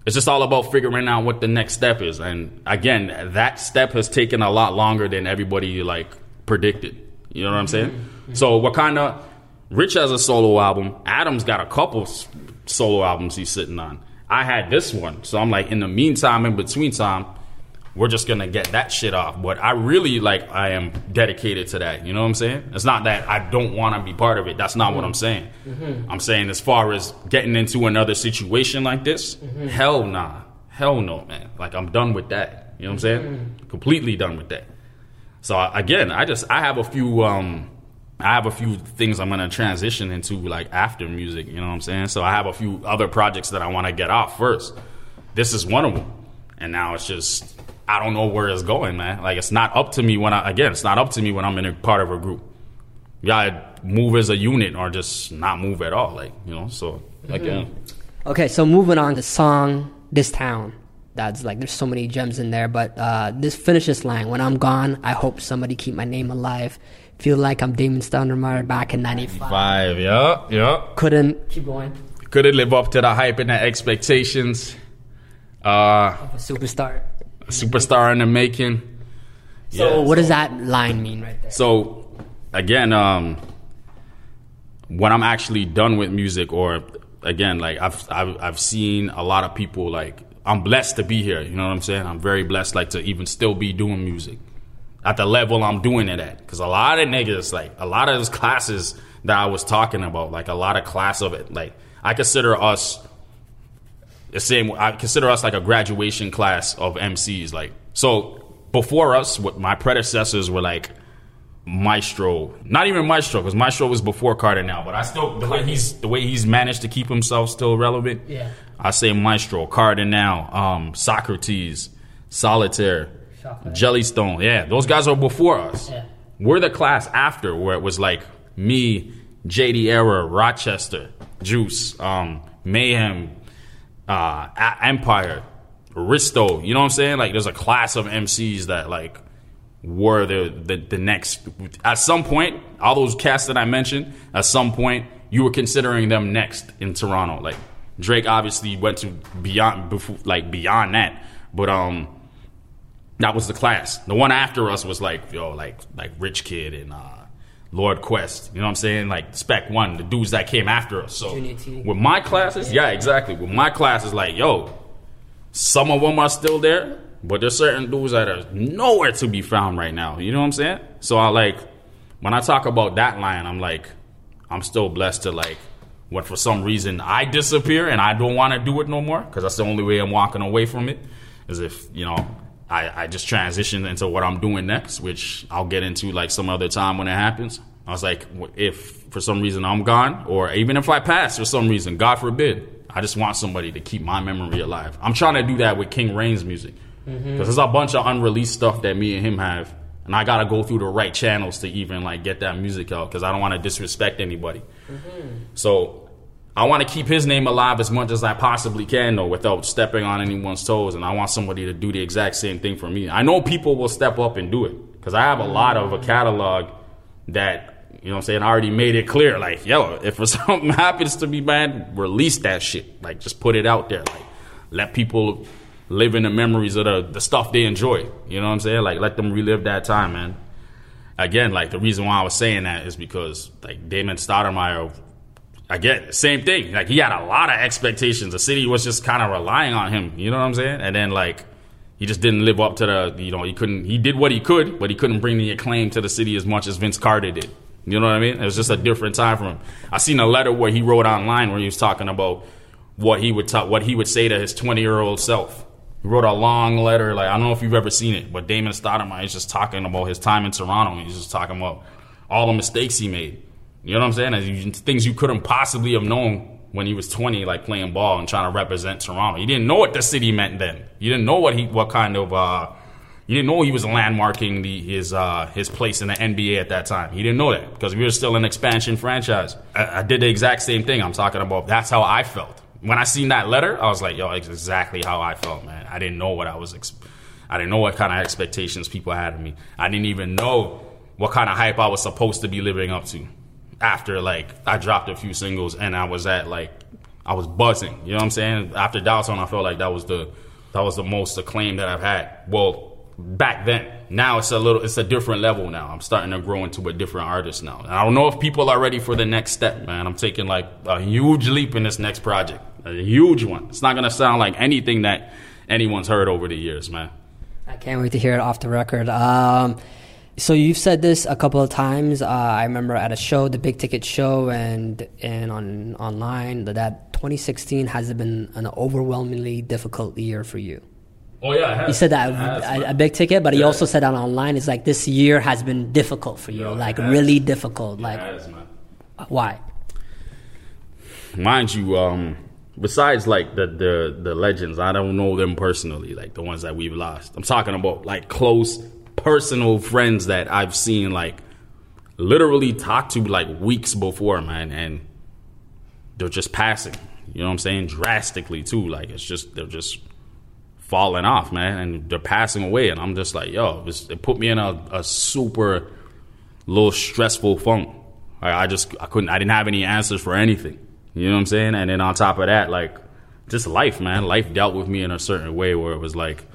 It's just all about figuring out what the next step is. And again, that step has taken a lot longer than everybody like predicted. You know what I'm saying? So Wakanda, Rich has a solo album. Adam's got a couple solo albums he's sitting on. I had this one, so I'm like, in the meantime, in between time, we're just gonna get that shit off. But I really like, I am dedicated to that. You know what I'm saying? It's not that I don't want to be part of it. That's not what I'm saying. Mm-hmm. I'm saying as far as getting into another situation like this, mm-hmm. hell nah, hell no, man. Like I'm done with that. You know what I'm saying? Mm-hmm. Completely done with that. So again, I just I have a few um I have a few things I'm gonna transition into like after music, you know what I'm saying? So I have a few other projects that I wanna get off first. This is one of them. And now it's just I don't know where it's going, man. Like it's not up to me when I again, it's not up to me when I'm in a part of a group. Gotta move as a unit or just not move at all. Like, you know, so again. Okay, so moving on to song "This Town." That's like there's so many gems in there, but uh, this finishes line. When I'm gone, I hope somebody keep my name alive. Feel like I'm Damon Stoudemire back in '95. Five, yeah, yeah. Couldn't keep going. Couldn't live up to the hype and the expectations. Uh A superstar. superstar in the making. So Yeah, what does that line mean right there? So again, um, when I'm actually done with music, or again, like I've, I've I've seen a lot of people like I'm blessed to be here. You know what I'm saying? I'm very blessed, like to even still be doing music at the level I'm doing it at. Because a lot of niggas, like a lot of those classes that I was talking about, like a lot of class of it, like I consider us the same. I consider us like a graduation class of MCs. Like so, before us, what my predecessors were like Maestro, not even Maestro, because Maestro was before Kardinal, But I still the way he's the way he's managed to keep himself still relevant. Yeah. I say Maestro, Kardinal, um, Saukrates, Solitaire, Choclair. Jellystone. Yeah, those guys are before us. Yeah. We're the class after where it was like me, JD Era, Rochester, Juice, um, Mayhem, uh, A- Empire, Risto. You know what I'm saying? Like, there's a class of MCs that like were the, the the next. At some point, all those casts that I mentioned, at some point, you were considering them next in Toronto. Like Drake obviously went to beyond, before, like beyond that, but um that was the class. The one after us was like, yo, like like Rich Kidd and uh, Lord Quest. You know what I'm saying? Like Spec One, the dudes that came after us. So with my classes, yeah, exactly. With my classes, like, yo, some of them are still there, but there's certain dudes that are nowhere to be found right now. You know what I'm saying? So I like when I talk about that line, I'm like, I'm still blessed to like when for some reason I disappear and I don't want to do it no more because that's the only way I'm walking away from it. Is if you know I, I just transition into what I'm doing next, which I'll get into like some other time when it happens. I was like, if for some reason I'm gone, or even if I pass for some reason, God forbid, I just want somebody to keep my memory alive. I'm trying to do that with King Reign's music mm-hmm. because there's a bunch of unreleased stuff that me and him have, and I gotta go through the right channels to even like get that music out because I don't want to disrespect anybody. Mm-hmm. So I want to keep his name alive as much as I possibly can, though, without stepping on anyone's toes. And I want somebody to do the exact same thing for me. I know people will step up and do it because I have a lot of a mm-hmm. catalog that, you know what I'm saying, I already made it clear. Like, yo, if something happens to me, man, release that shit. Like, just put it out there. Like, let people live in the memories of the, the stuff they enjoy. You know what I'm saying? Like, let them relive that time, man. Again, like, the reason why I was saying that is because, like, Damon Stoudemire it. same thing. Like he had a lot of expectations. The city was just kind of relying on him. You know what I'm saying? And then like he just didn't live up to the. You know, he couldn't. He did what he could, but he couldn't bring the acclaim to the city as much as Vince Carter did. You know what I mean? It was just a different time for him. I seen a letter where he wrote online where he was talking about what he would talk, what he would say to his 20 year old self. He wrote a long letter. Like I don't know if you've ever seen it, but Damon Stoudemire is just talking about his time in Toronto. He's just talking about all the mistakes he made. You know what I'm saying? Things you couldn't possibly have known when he was 20, like playing ball and trying to represent Toronto. He didn't know what the city meant then. You didn't know what he, what kind of, uh, you didn't know he was landmarking the, his uh, his place in the NBA at that time. He didn't know that because we were still an expansion franchise. I, I did the exact same thing. I'm talking about. That's how I felt when I seen that letter. I was like, yo, exactly how I felt, man. I didn't know what I was. Ex- I didn't know what kind of expectations people had of me. I didn't even know what kind of hype I was supposed to be living up to after like I dropped a few singles and I was at like I was buzzing. You know what I'm saying? After Downtown, I felt like that was the that was the most acclaim that I've had. Well, back then. Now it's a little it's a different level now. I'm starting to grow into a different artist now. And I don't know if people are ready for the next step, man. I'm taking like a huge leap in this next project. A huge one. It's not gonna sound like anything that anyone's heard over the years, man. I can't wait to hear it off the record. Um, so you've said this a couple of times. Uh, I remember at a show, the big ticket show, and and on online that, that 2016 has been an overwhelmingly difficult year for you. Oh yeah, He said that a, a big ticket, but he also said that online. It's like this year has been difficult for you, Yeah, like has. really difficult. Like man. why? mind you, um, besides like the, the the legends, I don't know them personally, like the ones that we've lost. I'm talking about like close personal friends that I've seen like literally talk to like weeks before, man, and they're just passing. You know what I'm saying? Drastically too. Like it's just they're just falling off, man, and they're passing away, and I'm just like, yo, it put me in a, a super little stressful funk. Like, I just I couldn't I didn't have any answers for anything. You know what I'm saying? And then on top of that, like just life, man. Life dealt with me in a certain way where it was like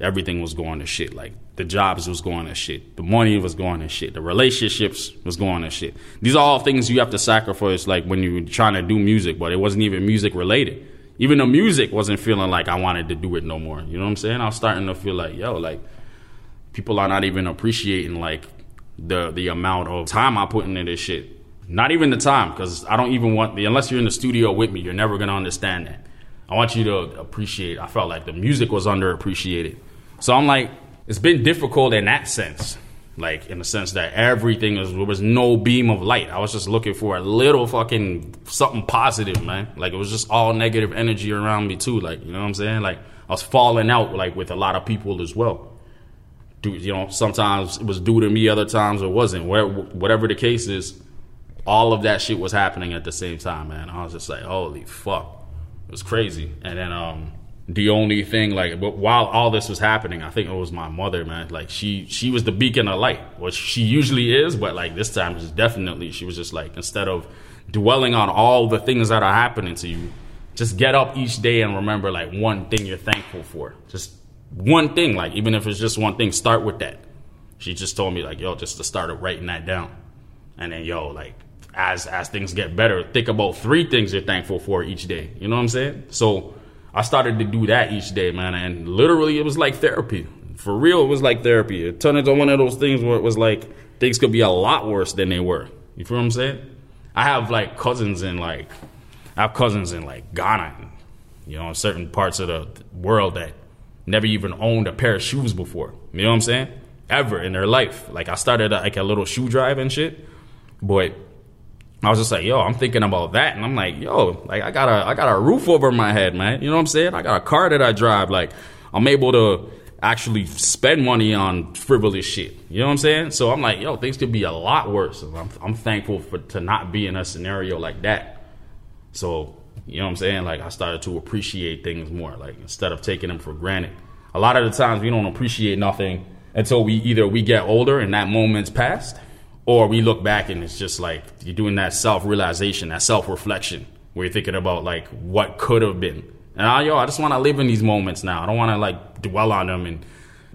everything was going to shit. Like the jobs was going to shit, the money was going to shit, the relationships was going to shit. These are all things you have to sacrifice, like when you're trying to do music, but it wasn't even music related. Even the music wasn't feeling like I wanted to do it no more. You know what I'm saying? I was starting to feel like, yo, like people are not even appreciating like the the amount of time I put into this shit. Not even the time, because I don't even want the unless you're in the studio with me, you're never gonna understand that. I want you to appreciate. I felt like the music was underappreciated. So I'm like, it's been difficult in that sense. Like in the sense that everything was there was no beam of light. I was just looking for a little fucking something positive, man. Like it was just all negative energy around me too. Like, you know what I'm saying? Like I was falling out like with a lot of people as well. Dude, you know, sometimes it was due to me, other times it wasn't. Whatever the case is, all of that shit was happening at the same time, man. I was just like, holy fuck. It was crazy. And then um the only thing like but while all this was happening i think it was my mother man like she she was the beacon of light which she usually is but like this time just definitely she was just like instead of dwelling on all the things that are happening to you just get up each day and remember like one thing you're thankful for just one thing like even if it's just one thing start with that she just told me like yo just to start writing that down and then yo like as as things get better think about three things you're thankful for each day you know what i'm saying so I started to do that each day, man, and literally it was like therapy. For real, it was like therapy. It turned into one of those things where it was like things could be a lot worse than they were. You feel what I'm saying? I have like cousins in like I have cousins in like Ghana, you know, certain parts of the world that never even owned a pair of shoes before. You know what I'm saying? Ever in their life. Like I started uh, like a little shoe drive and shit. But I was just like, yo, I'm thinking about that, and I'm like, yo, like I got a I got a roof over my head, man. You know what I'm saying? I got a car that I drive. Like I'm able to actually spend money on frivolous shit. You know what I'm saying? So I'm like, yo, things could be a lot worse. I'm, I'm thankful for to not be in a scenario like that. So you know what I'm saying? Like I started to appreciate things more. Like instead of taking them for granted. A lot of the times we don't appreciate nothing until we either we get older and that moment's passed or we look back and it's just like you're doing that self realization, that self reflection, where you're thinking about like what could have been. And I, yo, I just want to live in these moments now. I don't want to like dwell on them and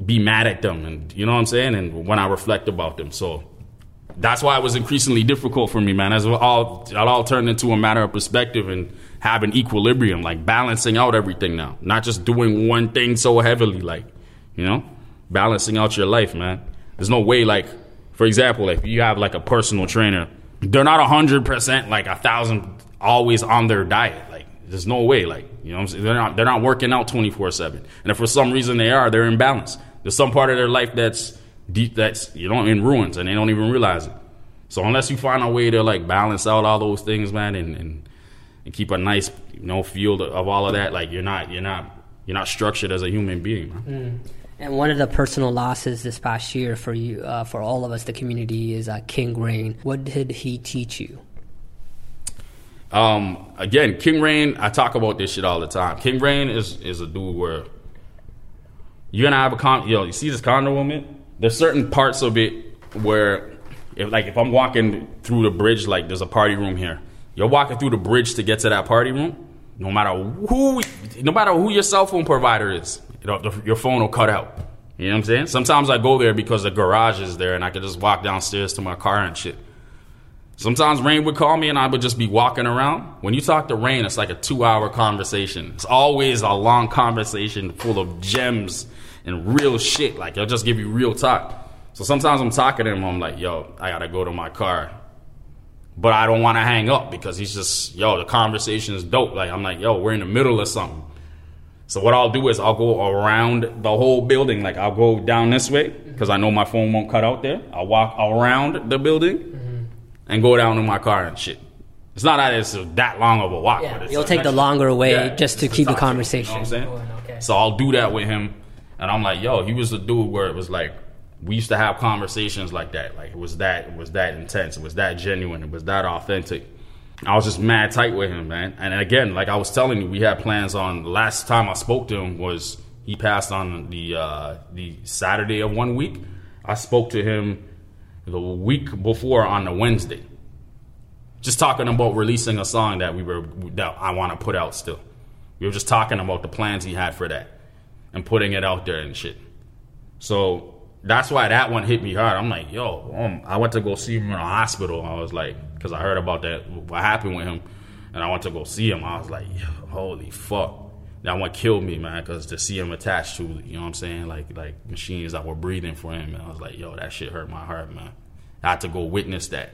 be mad at them, and you know what I'm saying. And when I reflect about them, so that's why it was increasingly difficult for me, man. As all it all turned into a matter of perspective and having equilibrium, like balancing out everything now, not just doing one thing so heavily, like you know, balancing out your life, man. There's no way like for example, if you have like a personal trainer, they're not hundred percent like a thousand always on their diet. Like there's no way. Like you know, they're not they're not working out twenty four seven. And if for some reason they are, they're imbalanced. There's some part of their life that's deep that's you know in ruins, and they don't even realize it. So unless you find a way to like balance out all those things, man, and and, and keep a nice you know field of all of that, like you're not you're not you're not structured as a human being. Mm. And one of the personal losses this past year for you, uh, for all of us, the community, is uh, King Reign. What did he teach you? Um, again, King Reign. I talk about this shit all the time. King Reign is is a dude where you're gonna have a con. Yo, you see this condo woman? There's certain parts of it where, if like if I'm walking through the bridge, like there's a party room here. You're walking through the bridge to get to that party room. No matter who, no matter who your cell phone provider is, you know, the, your phone will cut out. You know what I'm saying? Sometimes I go there because the garage is there and I could just walk downstairs to my car and shit. Sometimes Reign would call me and I would just be walking around. When you talk to Reign, it's like a two hour conversation. It's always a long conversation full of gems and real shit. Like, he'll just give you real talk. So sometimes I'm talking to him, I'm like, yo, I gotta go to my car. But I don't wanna hang up because he's just, yo, the conversation is dope. Like, I'm like, yo, we're in the middle of something. So what I'll do is I'll go around the whole building. Like I'll go down this way because I know my phone won't cut out there. I'll walk around the building mm-hmm. and go down to my car and shit. It's not that it's that long of a walk. Yeah, you'll take the longer way yeah, just to keep the conversation. You know okay. So I'll do that with him, and I'm like, yo, he was the dude where it was like we used to have conversations like that. Like it was that it was that intense. It was that genuine. It was that authentic. I was just mad tight with him, man. And again, like I was telling you, we had plans on. The last time I spoke to him was he passed on the uh, the Saturday of one week. I spoke to him the week before on the Wednesday, just talking about releasing a song that we were that I want to put out. Still, we were just talking about the plans he had for that. and putting it out there and shit. So that's why that one hit me hard. I'm like, yo, um, I went to go see him in a hospital. I was like, because I heard about that, what happened with him, and I went to go see him. I was like, holy fuck. That one killed me, man, because to see him attached to, you know what I'm saying, like like machines that were breathing for him, and I was like, yo, that shit hurt my heart, man. I had to go witness that.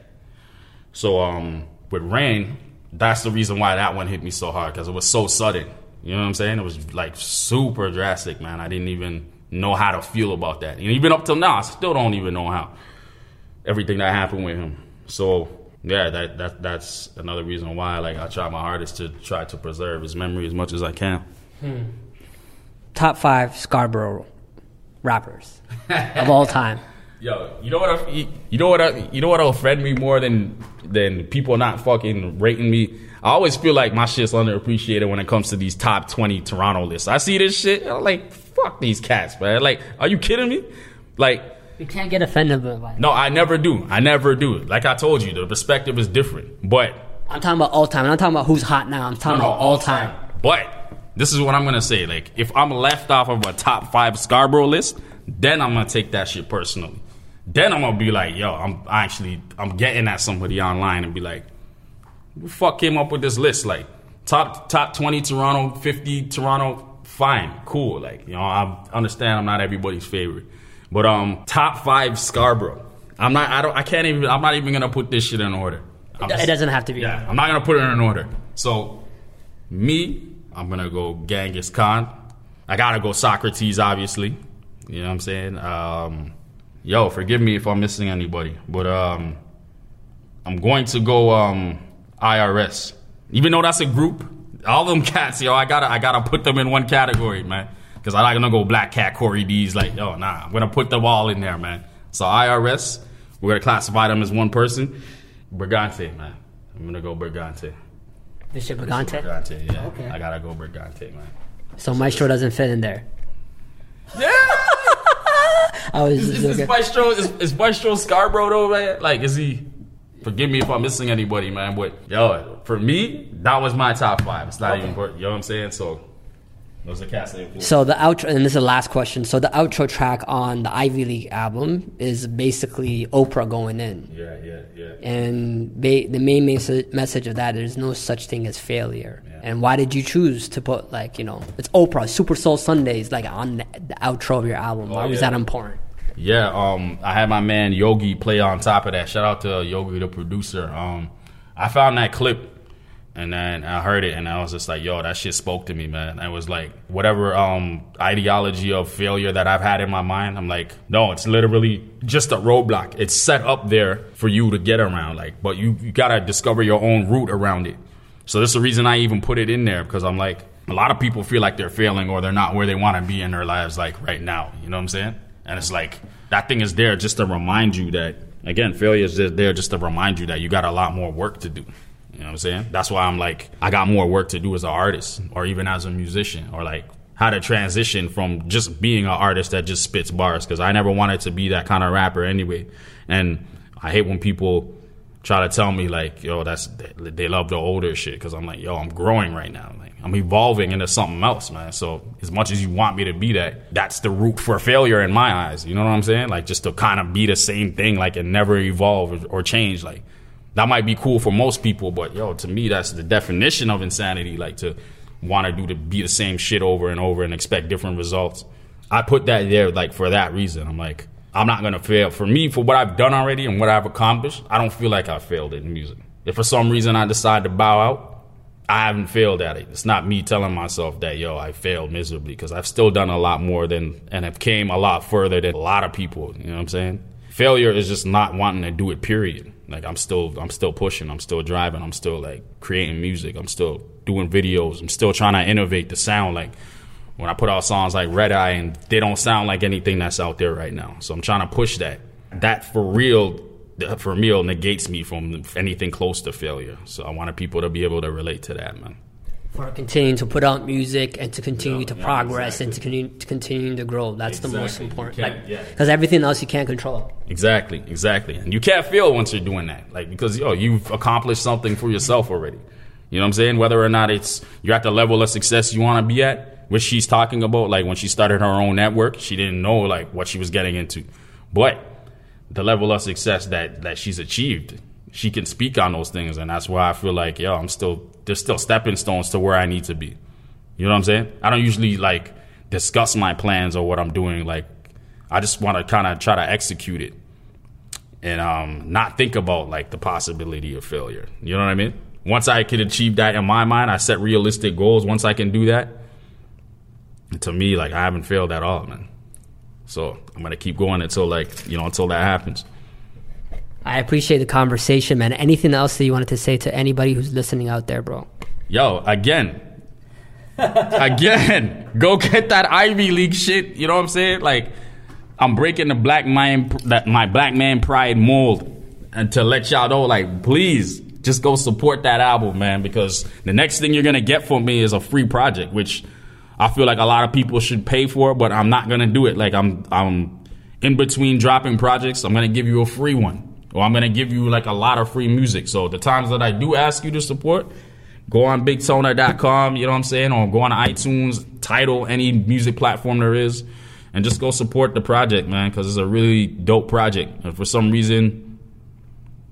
So um, with Reign, that's the reason why that one hit me so hard because it was so sudden. You know what I'm saying? It was like super drastic, man. I didn't even know how to feel about that. And even up till now, I still don't even know how everything that happened with him. So yeah, that that that's another reason why like I try my hardest to try to preserve his memory as much as I can. Hmm. Top five Scarborough rappers of all time. Yo, you know what? I, you know what? I, you know what will offend me more than than people not fucking rating me. I always feel like my shit's underappreciated when it comes to these top twenty Toronto lists. I see this shit, I'm like, fuck these cats, man. Like, are you kidding me? Like, You can't get offended by it. no, I never do. I never do. Like I told you, the perspective is different. But I'm talking about all time. I'm not talking about who's hot now. I'm talking No, about all time. But this is what I'm gonna say. Like, if I'm left off of a top five Scarborough list, then I'm gonna take that shit personally. Then I'm gonna be like, yo, I'm actually I'm getting at somebody online and be like, who the fuck came up with this list? Like, top top 20 Toronto, 50 Toronto, fine, cool. Like, you know, I understand I'm not everybody's favorite, but um, top five Scarborough. I'm not. I don't. I can't even. I'm not even gonna put this shit in order. I'm It doesn't have to be. yeah, I'm not gonna put it in order. So, me, I'm gonna go Genghis Khan. I gotta go Saukrates, obviously. You know what I'm saying? Um, yo, forgive me if I'm missing anybody, but um, I'm going to go um, IRS. Even though that's a group, all them cats, yo, I gotta, I gotta put them in one category, man. Because I'm not gonna go Black Cat, Corey D's, like, yo, nah. I'm gonna put them all in there, man. So IRS, we're gonna classify them as one person. Brigante, man. I'm gonna go Brigante. This shit Brigante. Brigante, yeah. Okay. I gotta go Brigante, man. So Maestro doesn't fit in there. Yeah. I was is, just is, joking. Maestro is, is Maestro Scarborough though, man? Like, is he? Forgive me if I'm missing anybody, man. But yo, for me, that was my top five. It's not even, you know what I'm saying? So those are cats that. So the outro, and this is the last question. So the outro track on the Ivy League album is basically Oprah going in, Yeah, yeah, yeah. and the main mes- message of that there's no such thing as failure. And why did you choose to put like you know it's Oprah Super Soul Sundays like on the, the outro of your album? Why was that important? Yeah, um, I had my man Yogi play on top of that. Shout out to Yogi, the producer. Um, I found that clip and then I heard it and I was just like, yo, that shit spoke to me, man. I was like, whatever um, ideology of failure that I've had in my mind, I'm like, no, it's literally just a roadblock. It's set up there for you to get around, like, but you, you gotta discover your own route around it. So that's the reason I even put it in there because I'm like, a lot of people feel like they're failing or they're not where they want to be in their lives, like right now. You know what I'm saying? And it's like that thing is there just to remind you that again, failure is there just to remind you that you got a lot more work to do. You know what I'm saying? That's why I'm like, I got more work to do as an artist or even as a musician or like how to transition from just being an artist that just spits bars because I never wanted to be that kind of rapper anyway. And I hate when people try to tell me like, yo, that's they love the older shit because I'm like, yo, I'm growing right now. Like I'm evolving into something else, man. So as much as you want me to be that, that's the root for failure in my eyes. You know what I'm saying? Like just to kind of be the same thing, like and never evolve or, change. Like that might be cool for most people, but yo, to me, that's the definition of insanity. Like to want to do to be the same shit over and over and expect different results. I put that there like for that reason. I'm like, I'm not gonna fail. For me, for what I've done already and what I've accomplished, I don't feel like I failed in music. If for some reason I decide to bow out, I haven't failed at it. It's not me telling myself that yo I failed miserably because I've still done a lot more than and have came a lot further than a lot of people. You know what I'm saying? Failure is just not wanting to do it. Period. Like I'm still I'm still pushing. I'm still driving. I'm still like creating music. I'm still doing videos. I'm still trying to innovate the sound. Like when I put out songs like Red Eye and they don't sound like anything that's out there right now. So I'm trying to push that. That for real, for real negates me from anything close to failure. So I wanted people to be able to relate to that, man. For continuing to put out music and to continue Yeah, to yeah, progress exactly. and to continue to continue to grow. That's the most important. can't- Like, yeah. because everything else you can't control. Exactly, exactly. And you can't fail once you're doing that. Like because yo, you've accomplished something for yourself already. You know what I'm saying? Whether or not it's you're at the level of success you want to be at, which she's talking about. Like when she started her own network, she didn't know like what she was getting into, but the level of success that that she's achieved, she can speak on those things, and that's why I feel like yo, I'm still there's still stepping stones to where I need to be. You know what I'm saying? I don't usually like discuss my plans or what I'm doing. Like I just want to kind of try to execute it and um, not think about like the possibility of failure. You know what I mean? Once I can achieve that in my mind, I set realistic goals. Once I can do that, to me, like I haven't failed at all, man. So I'm gonna keep going until like you know until that happens. I appreciate the conversation, man. Anything else that you wanted to say to anybody who's listening out there, bro? Yo, again, again, go get that Ivy League shit. You know what I'm saying? Like, I'm breaking the black man, that my black man pride mold, and to let y'all know, like, please just go support that album, man. Because the next thing you're gonna get from me is a free project, which I feel like a lot of people should pay for, but I'm not gonna do it. Like, I'm, I'm in between dropping projects. I'm gonna give you a free one. Or I'm gonna give you like a lot of free music. So the times that I do ask you to support, go on bigtona.com, you know what I'm saying? Or go on iTunes, Tidal, any music platform there is, and just go support the project, man, because it's a really dope project. And for some reason,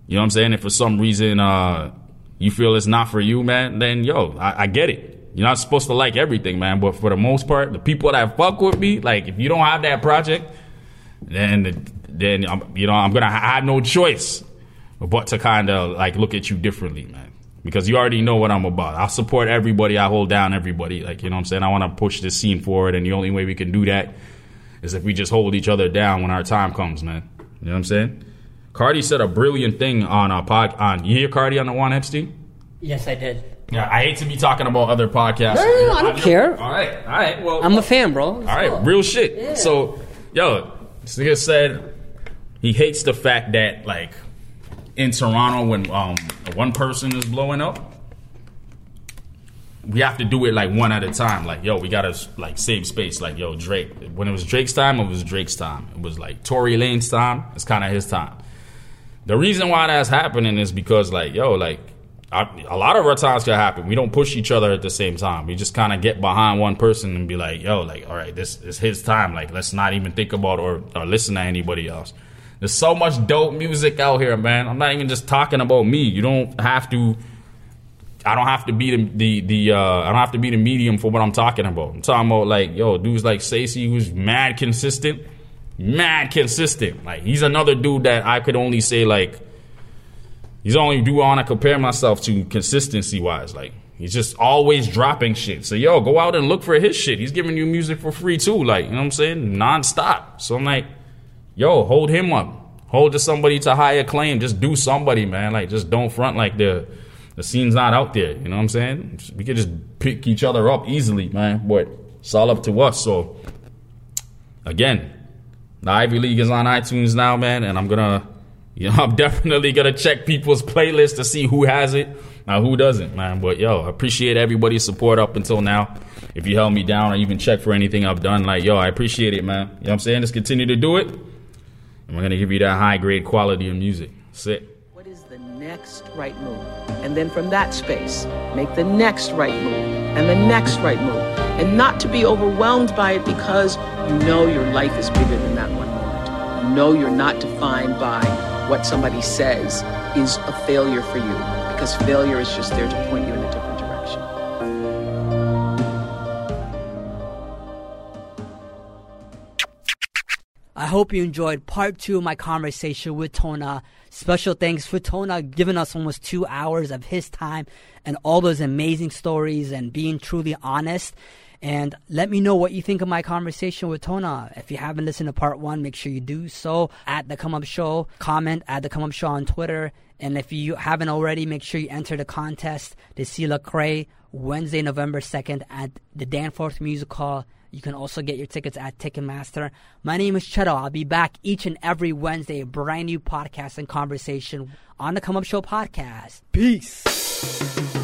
you know what I'm saying? If for some reason uh, you feel it's not for you, man, then yo, I, I get it. You're not supposed to like everything, man. But for the most part, the people that fuck with me, like if you don't have that project, then then I'm, you know I'm gonna have no choice but to kind of like look at you differently, man. Because you already know what I'm about. I support everybody. I hold down everybody. Like you know what I'm saying. I want to push this scene forward, and the only way we can do that is if we just hold each other down when our time comes, man. You know what I'm saying? Kardi said a brilliant thing on a pod. On you hear Kardi on the One Epstein? Yes, I did. Yeah, I hate to be talking about other podcasts. No, no, no, I don't care. All right, all right. Well, I'm a fan, bro. all right, real shit. So, yo, this nigga said he hates the fact that like in Toronto when um one person is blowing up, we have to do it like one at a time. Like, yo, we gotta like save space. Like, yo, Drake. When it was Drake's time, it was Drake's time. It was like Tory Lanez time. It's kind of his time. The reason why that's happening is because like, yo, like A lot of times can happen. We don't push each other at the same time. We just kind of get behind one person and be like, yo, like, all right, this is his time. Like, let's not even think about or, or listen to anybody else. There's so much dope music out here, man. I'm not even just talking about me. You don't have to. I don't have to be the the, the uh, I don't have to be the medium for what I'm talking about. I'm talking about like yo dudes like Stacey who's mad consistent, mad consistent. Like he's another dude that I could only say like he's the only dude I want to compare myself to consistency wise. Like he's just always dropping shit. So yo, go out and look for his shit. He's giving you music for free too. Like you know what I'm saying, nonstop. So I'm like, yo, hold him up. Hold to somebody to high acclaim. Just do somebody, man. Like just don't front like the the scene's not out there. You know what I'm saying? We could just pick each other up easily, man. But it's all up to us. So again, the Ivy League is on iTunes now, man, and I'm gonna, you know, I'm definitely gonna check people's playlists to see who has it, now who doesn't, man. But yo, appreciate everybody's support up until now. If you held me down or even check for anything I've done, like yo, I appreciate it, man. You know what I'm saying? Just continue to do it, and we're gonna give you that high grade quality of music. Sit. What is the next right move? And then from that space, make the next right move and the next right move. And not to be overwhelmed by it because you know your life is bigger than that one moment. You know you're not defined by what somebody says is a failure for you because failure is just there to point you in a different direction. I hope you enjoyed part two of my conversation with Tona. Special thanks for Tona giving us almost two hours of his time and all those amazing stories and being truly honest. And let me know what you think of my conversation with Tona. If you haven't listened to part one, make sure you do so at the Come Up Show. Comment at the Come Up Show on Twitter. And if you haven't already, make sure you enter the contest to see Lecrae Wednesday, November 2nd at the Danforth Music Hall. You can also get your tickets at Ticketmaster. My name is Cheto. I'll be back each and every Wednesday, a brand new podcast and conversation on the Come Up Show podcast. Peace.